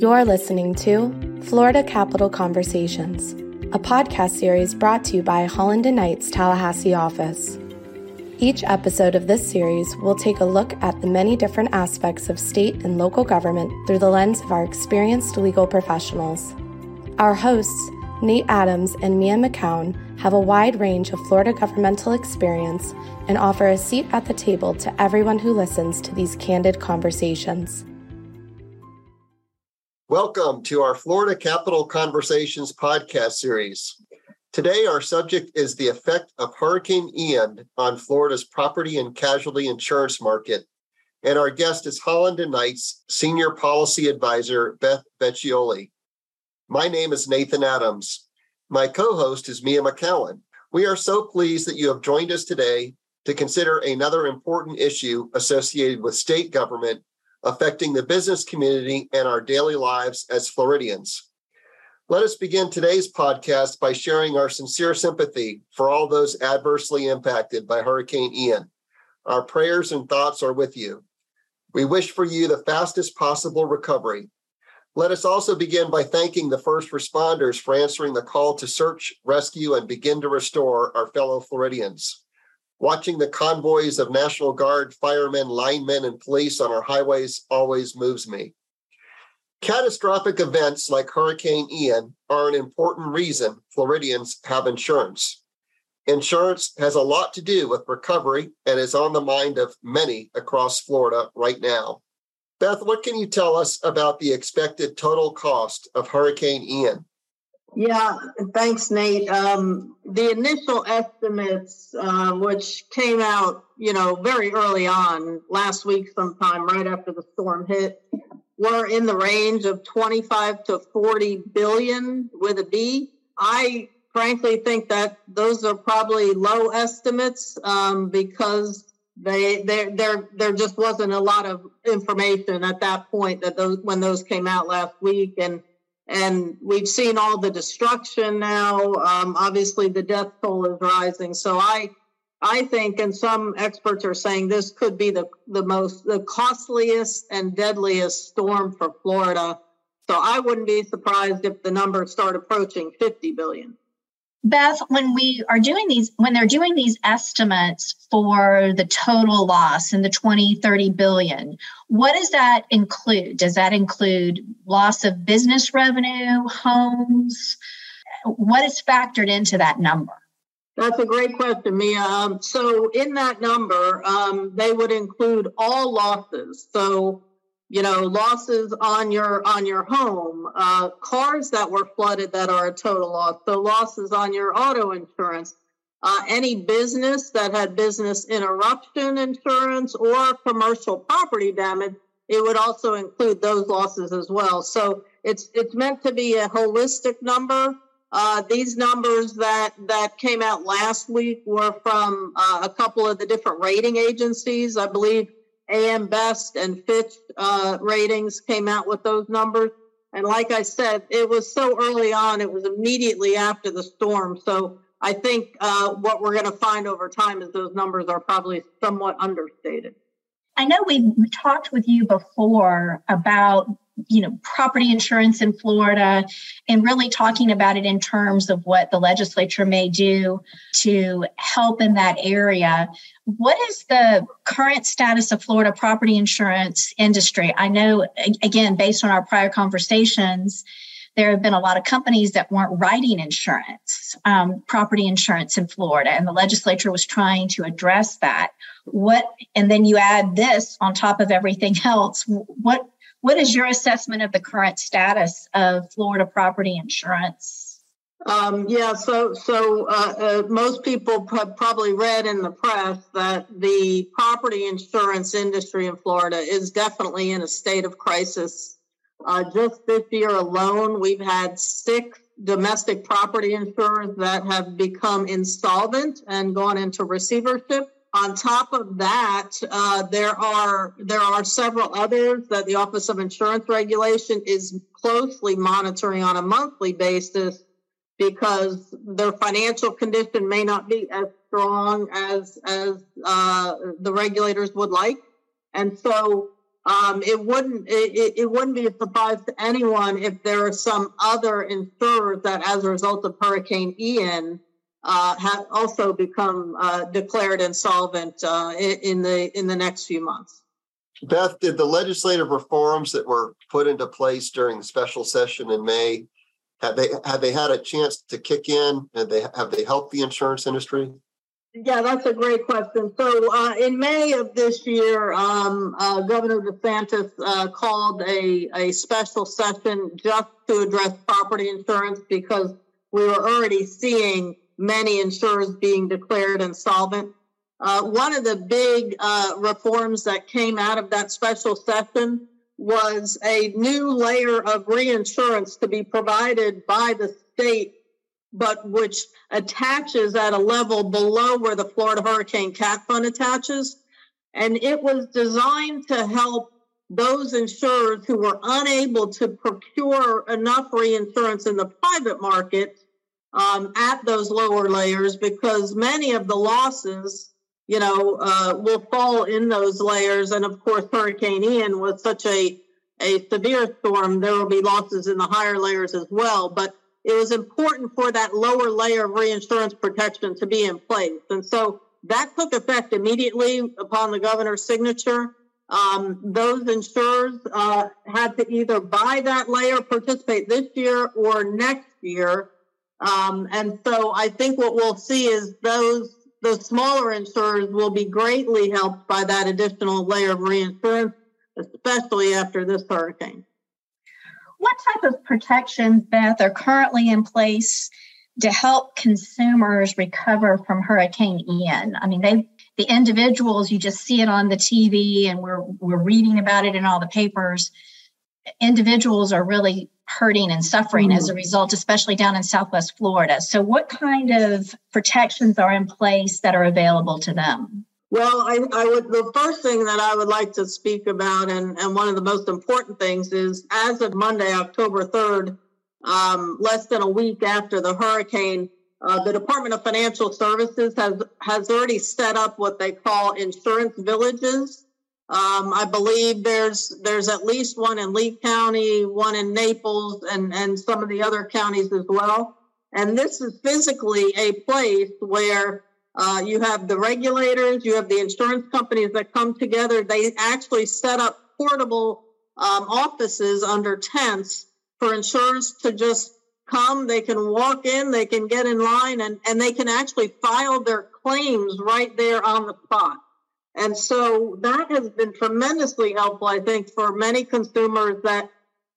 You're listening to Florida Capital Conversations, a podcast series brought to you by Holland and Knight's Tallahassee office. Each episode of this series will take a look at the many different aspects of state and local government through the lens of our experienced legal professionals. Our hosts, Nate Adams and Mia McCown, have a wide range of Florida governmental experience and offer a seat at the table to everyone who listens to these candid conversations. Welcome to our Florida Capital Conversations podcast series. Today, our subject is the effect of Hurricane Ian on Florida's property and casualty insurance market. And our guest is Holland and Knight's Senior Policy Advisor, Beth Vecchioli. My name is Nathan Adams. My co host is Mia McCown. We are so pleased that you have joined us today to consider another important issue associated with state government affecting the business community and our daily lives as Floridians. Let us begin today's podcast by sharing our sincere sympathy for all those adversely impacted by Hurricane Ian. Our prayers and thoughts are with you. We wish for you the fastest possible recovery. Let us also begin by thanking the first responders for answering the call to search, rescue, and begin to restore our fellow Floridians. Watching the convoys of National Guard, firemen, linemen, and police on our highways always moves me. Catastrophic events like Hurricane Ian are an important reason Floridians have insurance. Insurance has a lot to do with recovery and is on the mind of many across Florida right now. Beth, what can you tell us about the expected total cost of Hurricane Ian? Yeah, thanks, Nate. Um, the initial estimates, uh, which came out, you know, very early on last week, sometime right after the storm hit, were in the range of 25 to 40 billion with a B. I frankly think that those are probably low estimates um, because they there there there just wasn't a lot of information at that point that those when those came out last week and and we've seen all the destruction now. Um, obviously, the death toll is rising. So I, I think, and some experts are saying this could be the the most the costliest and deadliest storm for Florida. So I wouldn't be surprised if the numbers start approaching 50 billion. Beth, when we are doing these, when they're doing these estimates for the total loss in the 20, 30 billion, what does that include? Does that include loss of business revenue, homes? What is factored into that number? That's a great question, Mia. Um, so, in that number, um, they would include all losses. So, you know losses on your on your home uh, cars that were flooded that are a total loss so losses on your auto insurance uh, any business that had business interruption insurance or commercial property damage it would also include those losses as well. So it's it's meant to be a holistic number. Uh, these numbers that that came out last week were from uh, a couple of the different rating agencies. I believe AM Best and Fitch uh, ratings came out with those numbers. And like I said, it was so early on, it was immediately after the storm. So I think uh, what we're going to find over time is those numbers are probably somewhat understated. I know we've talked with you before about you know property insurance in Florida and really talking about it in terms of what the legislature may do to help in that area. What is the current status of Florida property insurance industry? I know again based on our prior conversations there have been a lot of companies that weren't writing insurance, um, property insurance in Florida, and the legislature was trying to address that. What, and then you add this on top of everything else. What what is your assessment of the current status of Florida property insurance? Um, yeah, so so uh, uh, most people have probably read in the press that the property insurance industry in Florida is definitely in a state of crisis. Uh, just this year alone, we've had six domestic property insurers that have become insolvent and gone into receivership on top of that, uh, there are there are several others that the Office of Insurance Regulation is closely monitoring on a monthly basis because their financial condition may not be as strong as as uh, the regulators would like, and so um, it wouldn't it, it wouldn't be a surprise to anyone if there are some other insurers that, as a result of Hurricane Ian, uh, have also become uh, declared insolvent uh, in the in the next few months. Beth, did the legislative reforms that were put into place during the special session in May have they have they had a chance to kick in? and they have they helped the insurance industry? Yeah, that's a great question. So, uh, in May of this year, um, uh, Governor DeSantis uh, called a, a special session just to address property insurance because we were already seeing many insurers being declared insolvent. Uh, one of the big uh, reforms that came out of that special session was a new layer of reinsurance to be provided by the state, but which attaches at a level below where the Florida Hurricane Cat Fund attaches. And it was designed to help those insurers who were unable to procure enough reinsurance in the private market um, at those lower layers because many of the losses, you know, uh, will fall in those layers. And of course, Hurricane Ian was such a a severe storm. There will be losses in the higher layers as well. But it was important for that lower layer of reinsurance protection to be in place. And so that took effect immediately upon the governor's signature. Um, those insurers uh, had to either buy that layer, participate this year or next year. Um, and so I think what we'll see is those the smaller insurers will be greatly helped by that additional layer of reinsurance, especially after this hurricane. What type of protections, Beth, are currently in place to help consumers recover from Hurricane Ian? I mean, they the individuals you just see it on the TV and we're we're reading about it in all the papers. Individuals are really hurting and suffering mm-hmm. as a result, especially down in Southwest Florida. So, what kind of protections are in place that are available to them? Well, I, I, would. The first thing that I would like to speak about, and, and one of the most important things, is as of Monday, October 3rd, um, less than a week after the hurricane, uh, the Department of Financial Services has has already set up what they call insurance villages um, I believe there's there's at least one in Lee County, one in Naples, and and some of the other counties as well. And this is physically a place where uh, you have the regulators, you have the insurance companies that come together. They actually set up portable um, offices under tents for insurers to just come. They can walk in, they can get in line, and, and they can actually file their claims right there on the spot. And so that has been tremendously helpful, I think, for many consumers that,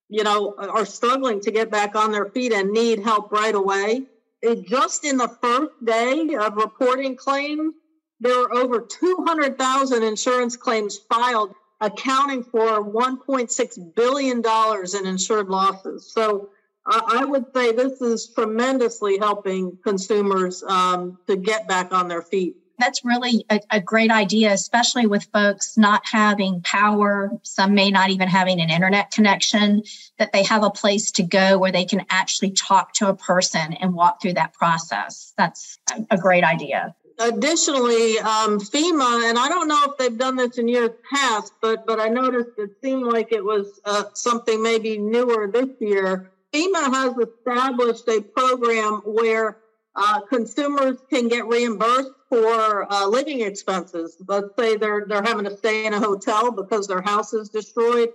you know, are struggling to get back on their feet and need help right away. It, just in the first day of reporting claims, there were over 200,000 insurance claims filed, accounting for $1.6 billion in insured losses. So I would say this is tremendously helping consumers um, to get back on their feet that's really a, a, great idea, especially with folks not having power. Some may not even having an internet connection, that they have a place to go where they can actually talk to a person and walk through that process. That's a great idea. Additionally, um, FEMA, and I don't know if they've done this in years past, but but I noticed it seemed like it was uh, something maybe newer this year. FEMA has established a program where uh, consumers can get reimbursed for uh, living expenses. Let's say they're they're having to stay in a hotel because their house is destroyed.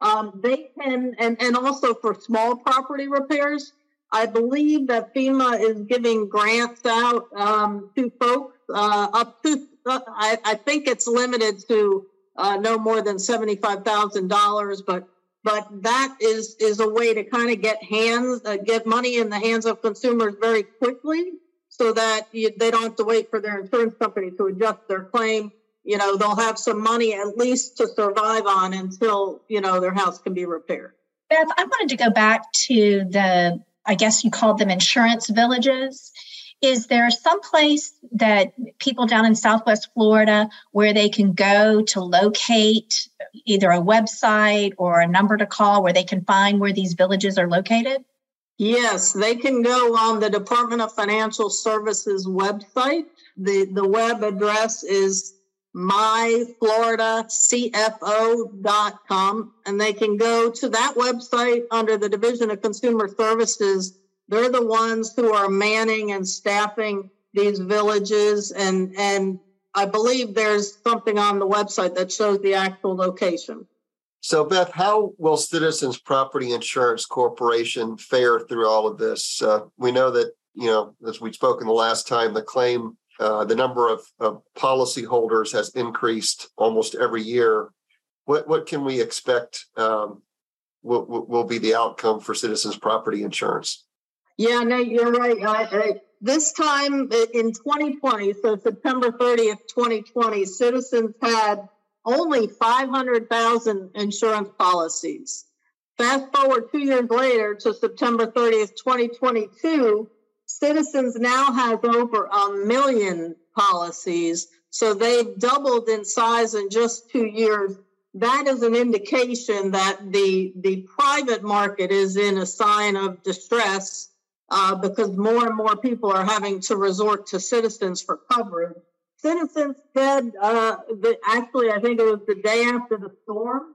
Um, they can, and and also for small property repairs. I believe that FEMA is giving grants out um, to folks uh, up to. Uh, I, I, think it's limited to uh, no more than seventy five thousand dollars, but but that is is a way to kind of get hands uh, get money in the hands of consumers very quickly so that you, they don't have to wait for their insurance company to adjust their claim. You know they'll have some money at least to survive on until you know their house can be repaired. Beth i wanted to go back to the i guess you called them insurance villages. Is there some place that people down in Southwest Florida where they can go to locate either a website or a number to call where they can find where these villages are located? Yes, they can go on the Department of Financial Services website. The, the web address is myfloridacfo.com and they can go to that website under the Division of Consumer Services. They're the ones who are manning and staffing these villages and and I believe there's something on the website that shows the actual location. So, Beth, how will Citizens Property Insurance Corporation fare through all of this? Uh, we know that, you know, as we spoke in the last time, the claim, uh, the number of, of policyholders has increased almost every year. What what can we expect um, will, will be the outcome for Citizens Property Insurance? Yeah, no, you're right. I, I, this time in 2020, so September 30th, 2020, Citizens had only 500,000 insurance policies. Fast forward two years later to September 30th, 2022, Citizens now has over a million policies. So they've doubled in size in just two years. That is an indication that the, the private market is in a sign of distress uh, because more and more people are having to resort to citizens for coverage. Citizens said uh, that actually, I think it was the day after the storm,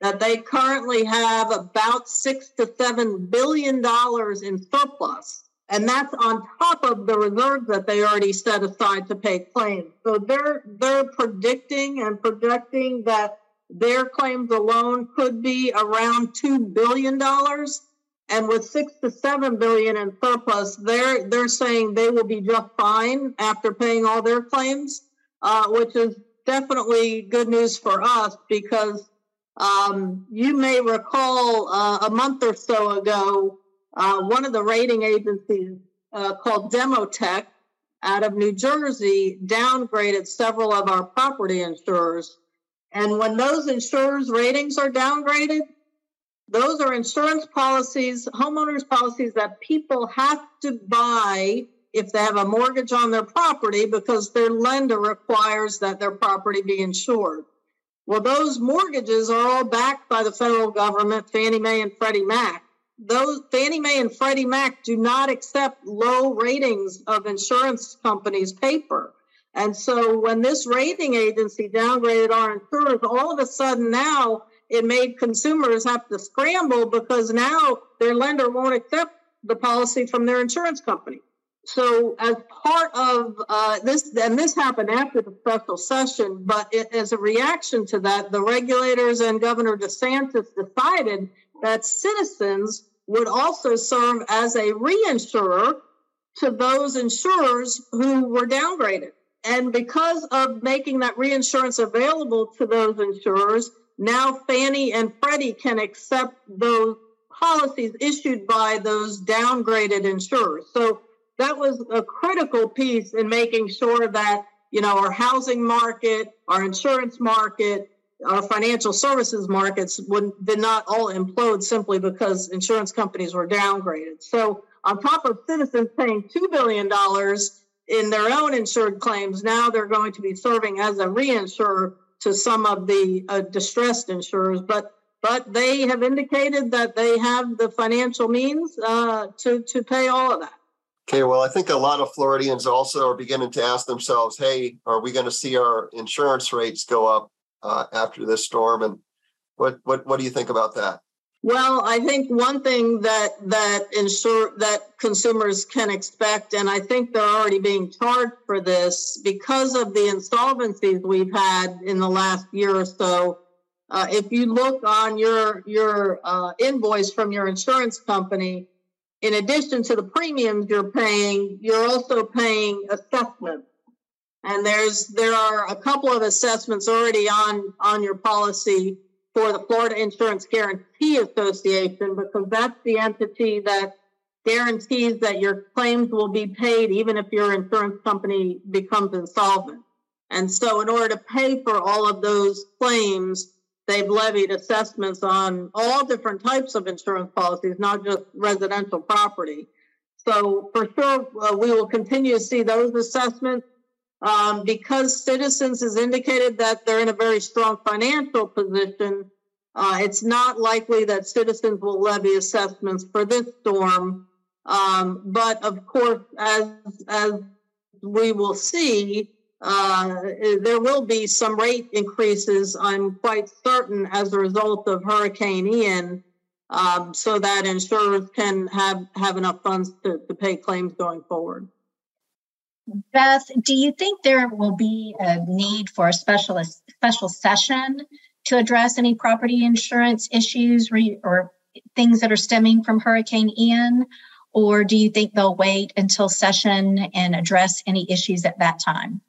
that they currently have about six to seven billion dollars in surplus. And that's on top of the reserves that they already set aside to pay claims. So they're they're predicting and projecting that their claims alone could be around two billion dollars. And with six to seven billion in surplus, they're they're saying they will be just fine after paying all their claims, uh, which is definitely good news for us because um, you may recall uh, a month or so ago, uh, one of the rating agencies uh, called Demotech out of New Jersey downgraded several of our property insurers. And when those insurers' ratings are downgraded, those are insurance policies, homeowners policies that people have to buy if they have a mortgage on their property because their lender requires that their property be insured. Well, those mortgages are all backed by the federal government, Fannie Mae and Freddie Mac. Those Fannie Mae and Freddie Mac do not accept low ratings of insurance companies' paper. And so when this rating agency downgraded our insurers, all of a sudden now it made consumers have to scramble because now their lender won't accept the policy from their insurance company. So, as part of uh, this, and this happened after the special session, but it, as a reaction to that, the regulators and Governor DeSantis decided that citizens would also serve as a reinsurer to those insurers who were downgraded. And because of making that reinsurance available to those insurers, now Fannie and Freddie can accept those policies issued by those downgraded insurers. So that was a critical piece in making sure that you know our housing market, our insurance market, our financial services markets would did not all implode simply because insurance companies were downgraded. So on top of citizens paying two billion dollars in their own insured claims, now they're going to be serving as a reinsurer to some of the uh, distressed insurers, but but they have indicated that they have the financial means uh, to to pay all of that. Okay, well, I think a lot of Floridians also are beginning to ask themselves, "Hey, are we going to see our insurance rates go up uh, after this storm?" And what what what do you think about that? Well, I think one thing that that insure that consumers can expect, and I think they're already being charged for this because of the insolvencies we've had in the last year or so. Uh, if you look on your your uh, invoice from your insurance company, in addition to the premiums you're paying, you're also paying assessments. And there's there are a couple of assessments already on on your policy for the Florida Insurance Guarantee Association because that's the entity that guarantees that your claims will be paid even if your insurance company becomes insolvent. And so, in order to pay for all of those claims, they've levied assessments on all different types of insurance policies, not just residential property. So, for sure, uh, we will continue to see those assessments um, because Citizens has indicated that they're in a very strong financial position, uh, it's not likely that Citizens will levy assessments for this storm. Um, but of course, as as we will see, uh, there will be some rate increases, I'm quite certain, as a result of Hurricane Ian, um, so that insurers can have, have enough funds to, to pay claims going forward. Beth, do you think there will be a need for a special special session to address any property insurance issues re, or things that are stemming from Hurricane Ian? Or do you think they'll wait until session and address any issues at that time?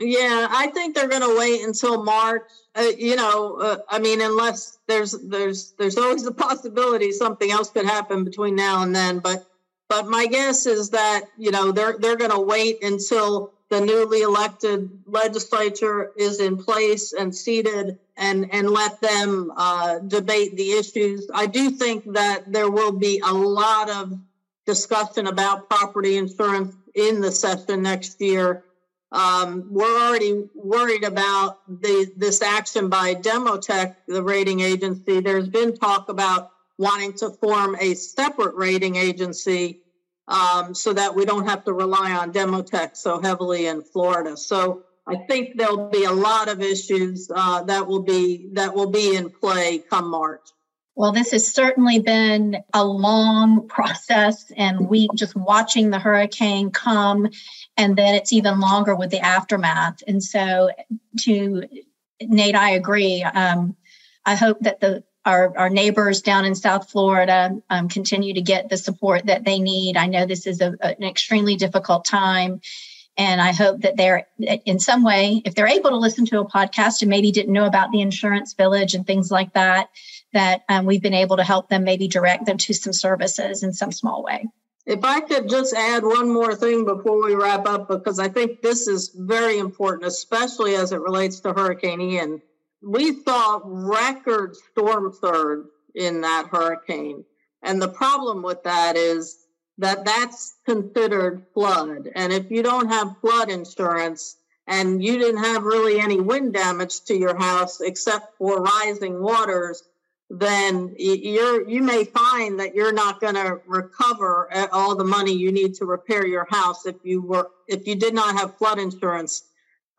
Yeah, I think they're going to wait until March. Uh, you know, uh, I mean, unless there's there's there's always the possibility something else could happen between now and then. But but my guess is that you know they're they're going to wait until the newly elected legislature is in place and seated and and let them uh, debate the issues. I do think that there will be a lot of discussion about property insurance in the session next year um, we're already worried about the, this action by Demotech, the rating agency. There's been talk about wanting to form a separate rating agency um, so that we don't have to rely on Demotech so heavily in Florida. So I think there'll be a lot of issues uh, that will be that will be in play come March. Well, this has certainly been a long process, and we just watching the hurricane come, and then it's even longer with the aftermath. And so, to Nate, I agree. Um, I hope that the our, our neighbors down in South Florida um, continue to get the support that they need. I know this is a, an extremely difficult time. And I hope that they're in some way, if they're able to listen to a podcast and maybe didn't know about the insurance village and things like that, that um, we've been able to help them maybe direct them to some services in some small way. If I could just add one more thing before we wrap up, because I think this is very important, especially as it relates to Hurricane Ian. We saw record storm surge in that hurricane. And the problem with that is that that's considered flood. And if you don't have flood insurance and you didn't have really any wind damage to your house except for rising waters, then you're you may find that you're not going to recover eh, all the money you need to repair your house if you were if you did not have flood insurance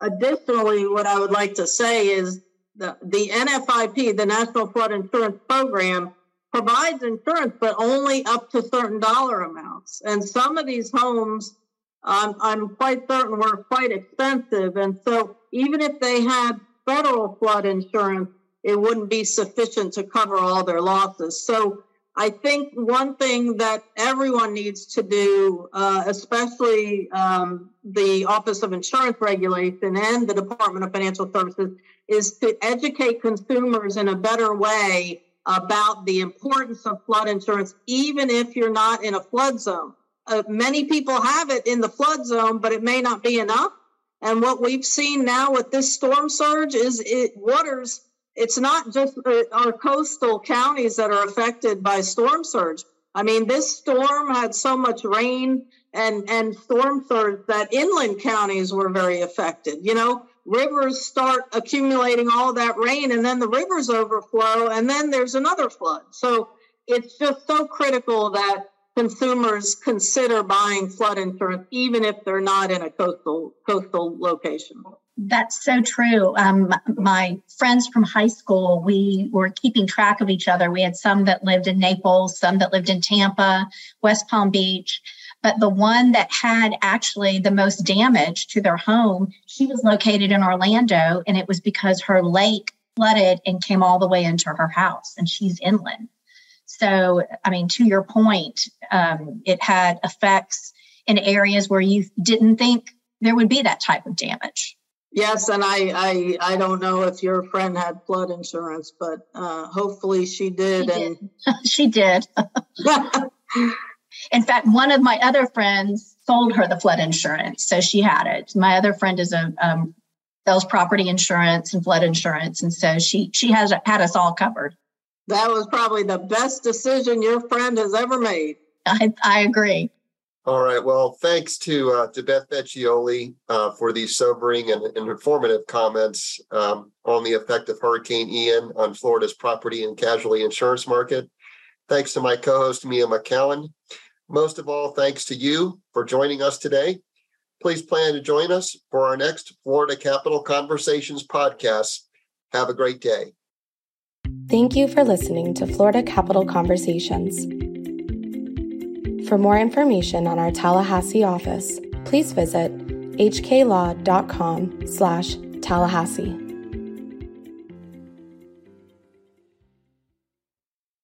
additionally what i would like to say is the, the nfip the national flood insurance program provides insurance but only up to certain dollar amounts and some of these homes um, i'm quite certain were quite expensive and so even if they had federal flood insurance it wouldn't be sufficient to cover all their losses. So I think one thing that everyone needs to do, uh, especially um, the Office of Insurance Regulation and the Department of Financial Services, is to educate consumers in a better way about the importance of flood insurance, even if you're not in a flood zone. Uh, many people have it in the flood zone, but it may not be enough. And what we've seen now with this storm surge is it waters it's not just our coastal counties that are affected by storm surge. I mean, this storm had so much rain and, and storm surge that inland counties were very affected. You know, rivers start accumulating all that rain and then the rivers overflow and then there's another flood. So it's just so critical that consumers consider buying flood insurance even if they're not in a coastal coastal location. That's so true. Um, my friends from high school, we were keeping track of each other. We had some that lived in Naples, some that lived in Tampa, West Palm Beach. But the one that had actually the most damage to their home, she was located in Orlando, and it was because her lake flooded and came all the way into her house, and she's inland. So, I mean, to your point, um, it had effects in areas where you didn't think there would be that type of damage. Yes, and I, I I don't know if your friend had flood insurance, but uh, hopefully she did. She and did. she did. In fact, one of my other friends sold her the flood insurance, so she had it. My other friend is a um, sells property insurance and flood insurance, and so she she has had us all covered. That was probably the best decision your friend has ever made. I, I agree. All right. Well, thanks to uh, to Beth Vecchioli uh, for these sobering and, and informative comments um, on the effect of Hurricane Ian on Florida's property and casualty insurance market. Thanks to my co-host Mia McCown. Most of all, thanks to you for joining us today. Please plan to join us for our next Florida Capital Conversations podcast. Have a great day. Thank you for listening to Florida Capital Conversations. For more information on our Tallahassee office, please visit hklaw.com slash Tallahassee.